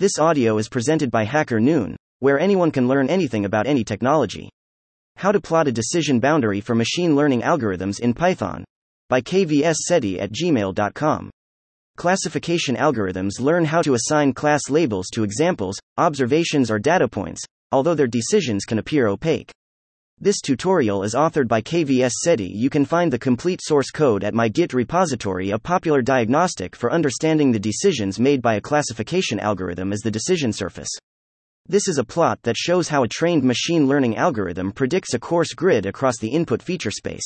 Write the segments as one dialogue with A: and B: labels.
A: This audio is presented by Hacker Noon, where anyone can learn anything about any technology. How to plot a decision boundary for machine learning algorithms in Python by kvssetty at gmail.com. Classification algorithms learn how to assign class labels to examples, observations, or data points, although their decisions can appear opaque. This tutorial is authored by KVS SETTY. You can find the complete source code at my Git repository. A popular diagnostic for understanding the decisions made by a classification algorithm is the decision surface. This is a plot that shows how a trained machine learning algorithm predicts a coarse grid across the input feature space.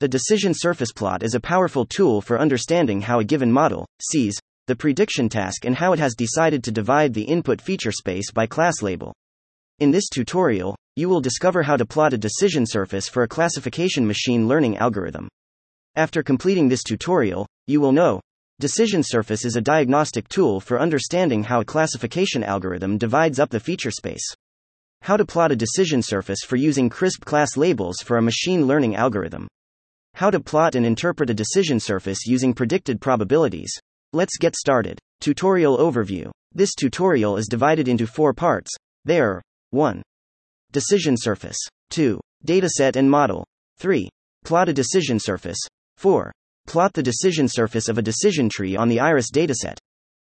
A: The decision surface plot is a powerful tool for understanding how a given model sees the prediction task and how it has decided to divide the input feature space by class label. In this tutorial, you will discover how to plot a decision surface for a classification machine learning algorithm. After completing this tutorial, you will know Decision surface is a diagnostic tool for understanding how a classification algorithm divides up the feature space. How to plot a decision surface for using crisp class labels for a machine learning algorithm. How to plot and interpret a decision surface using predicted probabilities. Let's get started. Tutorial overview. This tutorial is divided into four parts. There 1. Decision surface. 2. Dataset and model. 3. Plot a decision surface. 4. Plot the decision surface of a decision tree on the iris dataset.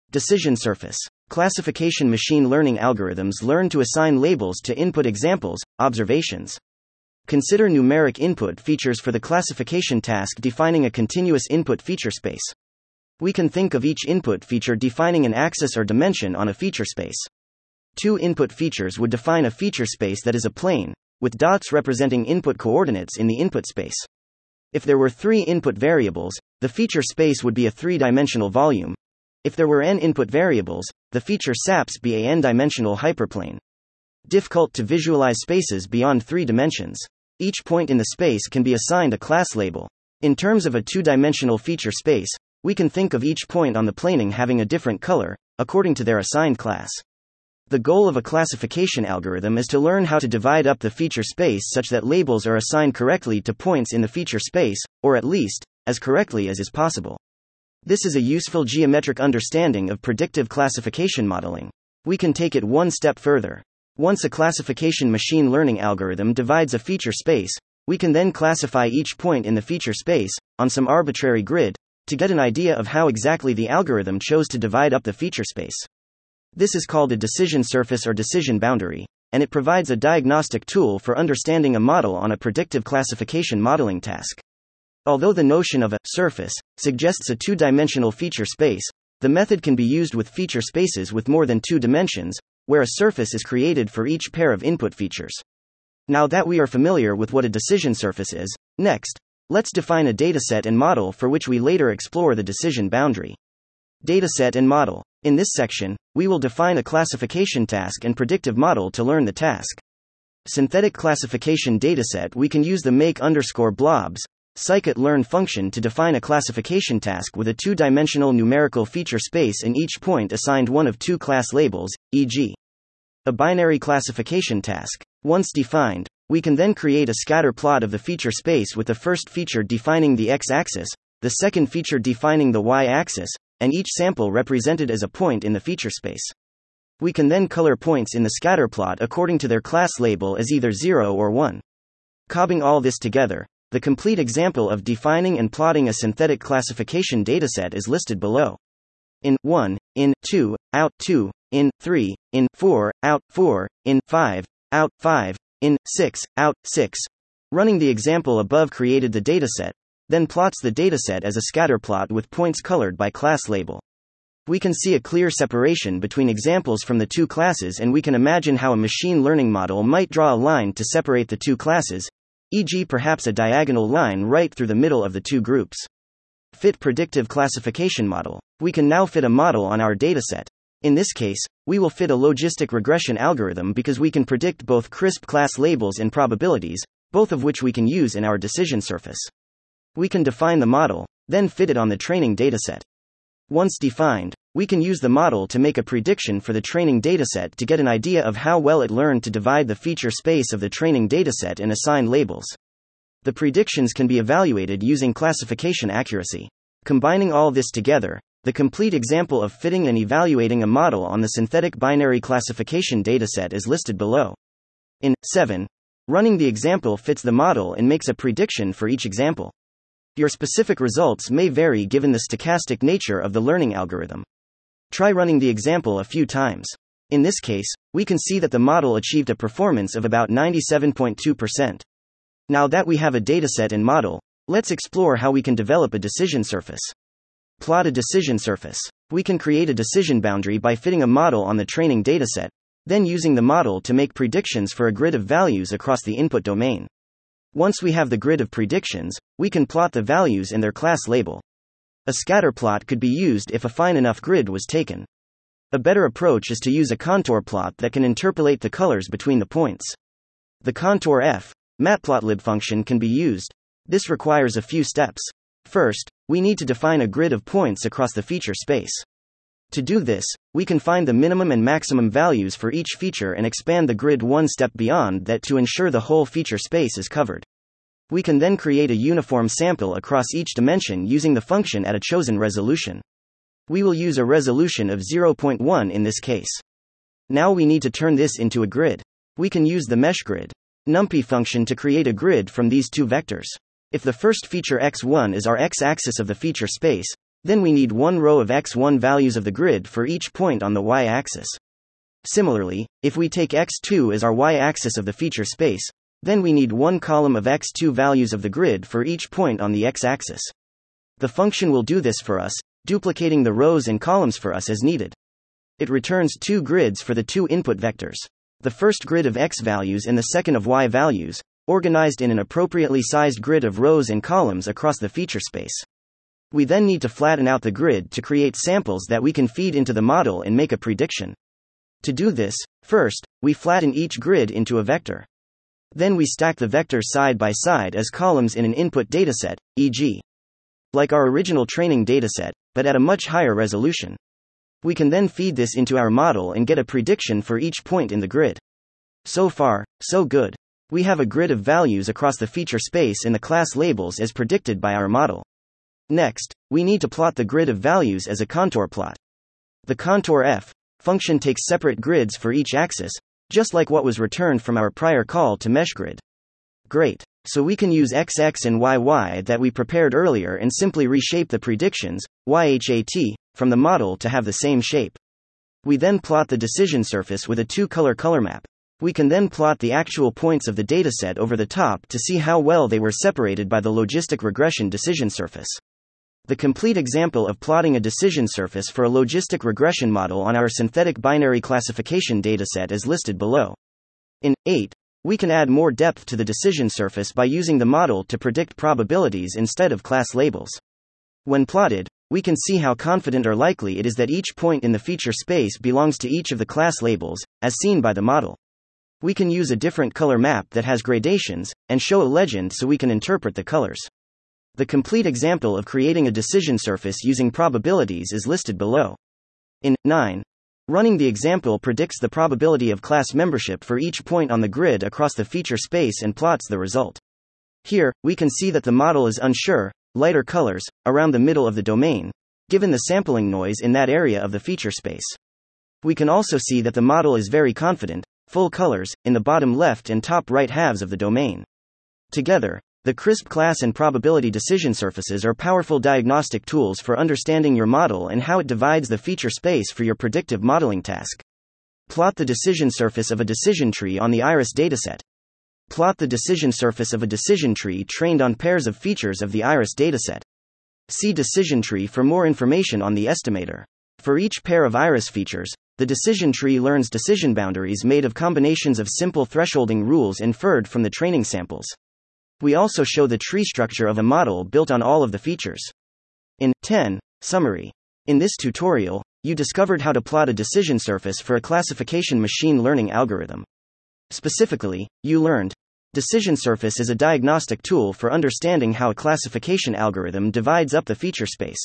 A: Decision surface. Classification machine learning algorithms learn to assign labels to input examples, observations. Consider numeric input features for the classification task defining a continuous input feature space. We can think of each input feature defining an axis or dimension on a feature space. Two input features would define a feature space that is a plane, with dots representing input coordinates in the input space. If there were three input variables, the feature space would be a three dimensional volume. If there were n input variables, the feature SAPS be a n dimensional hyperplane. Difficult to visualize spaces beyond three dimensions. Each point in the space can be assigned a class label. In terms of a two dimensional feature space, we can think of each point on the planing having a different color, according to their assigned class. The goal of a classification algorithm is to learn how to divide up the feature space such that labels are assigned correctly to points in the feature space, or at least, as correctly as is possible. This is a useful geometric understanding of predictive classification modeling. We can take it one step further. Once a classification machine learning algorithm divides a feature space, we can then classify each point in the feature space, on some arbitrary grid, to get an idea of how exactly the algorithm chose to divide up the feature space. This is called a decision surface or decision boundary, and it provides a diagnostic tool for understanding a model on a predictive classification modeling task. Although the notion of a surface suggests a two dimensional feature space, the method can be used with feature spaces with more than two dimensions, where a surface is created for each pair of input features. Now that we are familiar with what a decision surface is, next, let's define a dataset and model for which we later explore the decision boundary. Dataset and model. In this section, we will define a classification task and predictive model to learn the task. Synthetic classification dataset We can use the make underscore blobs scikit-learn function to define a classification task with a two-dimensional numerical feature space in each point assigned one of two class labels, e.g. a binary classification task. Once defined, we can then create a scatter plot of the feature space with the first feature defining the x-axis, the second feature defining the y-axis, and each sample represented as a point in the feature space. We can then color points in the scatter plot according to their class label as either 0 or 1. Cobbing all this together, the complete example of defining and plotting a synthetic classification dataset is listed below. In 1, in 2, out 2, in 3, in 4, out 4, in 5, out 5, in 6, out 6. Running the example above created the dataset, then plots the dataset as a scatter plot with points colored by class label. We can see a clear separation between examples from the two classes, and we can imagine how a machine learning model might draw a line to separate the two classes, e.g., perhaps a diagonal line right through the middle of the two groups. Fit predictive classification model. We can now fit a model on our dataset. In this case, we will fit a logistic regression algorithm because we can predict both crisp class labels and probabilities, both of which we can use in our decision surface. We can define the model, then fit it on the training dataset. Once defined, we can use the model to make a prediction for the training dataset to get an idea of how well it learned to divide the feature space of the training dataset and assign labels. The predictions can be evaluated using classification accuracy. Combining all this together, The complete example of fitting and evaluating a model on the synthetic binary classification dataset is listed below. In 7, running the example fits the model and makes a prediction for each example. Your specific results may vary given the stochastic nature of the learning algorithm. Try running the example a few times. In this case, we can see that the model achieved a performance of about 97.2%. Now that we have a dataset and model, let's explore how we can develop a decision surface. Plot a decision surface. We can create a decision boundary by fitting a model on the training dataset, then using the model to make predictions for a grid of values across the input domain. Once we have the grid of predictions, we can plot the values in their class label. A scatter plot could be used if a fine enough grid was taken. A better approach is to use a contour plot that can interpolate the colors between the points. The contourf matplotlib function can be used. This requires a few steps. First, we need to define a grid of points across the feature space. To do this, we can find the minimum and maximum values for each feature and expand the grid one step beyond that to ensure the whole feature space is covered. We can then create a uniform sample across each dimension using the function at a chosen resolution. We will use a resolution of 0.1 in this case. Now we need to turn this into a grid. We can use the meshgrid numpy function to create a grid from these two vectors. If the first feature x1 is our x-axis of the feature space, then we need one row of x1 values of the grid for each point on the y-axis. Similarly, if we take x2 as our y-axis of the feature space, then we need one column of x2 values of the grid for each point on the x-axis. The function will do this for us, duplicating the rows and columns for us as needed. It returns two grids for the two input vectors the first grid of x values and the second of y values, organized in an appropriately sized grid of rows and columns across the feature space. We then need to flatten out the grid to create samples that we can feed into the model and make a prediction. To do this, first, we flatten each grid into a vector. Then we stack the vectors side by side as columns in an input dataset, e.g., like our original training dataset, but at a much higher resolution. We can then feed this into our model and get a prediction for each point in the grid. So far, so good. We have a grid of values across the feature space in the class labels as predicted by our model. Next, we need to plot the grid of values as a contour plot. The contourf function takes separate grids for each axis, just like what was returned from our prior call to meshgrid. Great. So we can use XX and YY that we prepared earlier and simply reshape the predictions, YHAT, from the model to have the same shape. We then plot the decision surface with a two color color map. We can then plot the actual points of the dataset over the top to see how well they were separated by the logistic regression decision surface. The complete example of plotting a decision surface for a logistic regression model on our synthetic binary classification dataset is listed below. In 8, we can add more depth to the decision surface by using the model to predict probabilities instead of class labels. When plotted, we can see how confident or likely it is that each point in the feature space belongs to each of the class labels, as seen by the model. We can use a different color map that has gradations, and show a legend so we can interpret the colors. The complete example of creating a decision surface using probabilities is listed below. In 9, Running the example predicts the probability of class membership for each point on the grid across the feature space and plots the result. Here, we can see that the model is unsure, lighter colors, around the middle of the domain, given the sampling noise in that area of the feature space. We can also see that the model is very confident, full colors, in the bottom left and top right halves of the domain. Together, the CRISP class and probability decision surfaces are powerful diagnostic tools for understanding your model and how it divides the feature space for your predictive modeling task. Plot the decision surface of a decision tree on the iris dataset. Plot the decision surface of a decision tree trained on pairs of features of the iris dataset. See decision tree for more information on the estimator. For each pair of iris features, the decision tree learns decision boundaries made of combinations of simple thresholding rules inferred from the training samples. We also show the tree structure of a model built on all of the features. In 10, Summary. In this tutorial, you discovered how to plot a decision surface for a classification machine learning algorithm. Specifically, you learned Decision surface is a diagnostic tool for understanding how a classification algorithm divides up the feature space.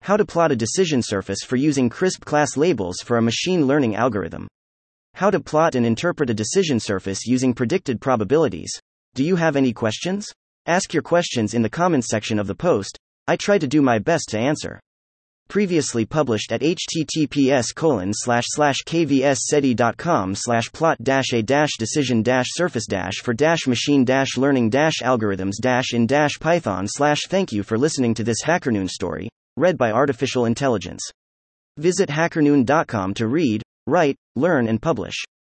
A: How to plot a decision surface for using CRISP class labels for a machine learning algorithm. How to plot and interpret a decision surface using predicted probabilities. Do you have any questions? Ask your questions in the comments section of the post. I try to do my best to answer. Previously published at https colon slash slash kvssetty.com slash plot dash a dash decision dash surface dash for dash machine dash learning dash algorithms dash in dash python slash thank you for listening to this HackerNoon story, read by Artificial Intelligence. Visit hackerNoon.com to read, write, learn, and publish.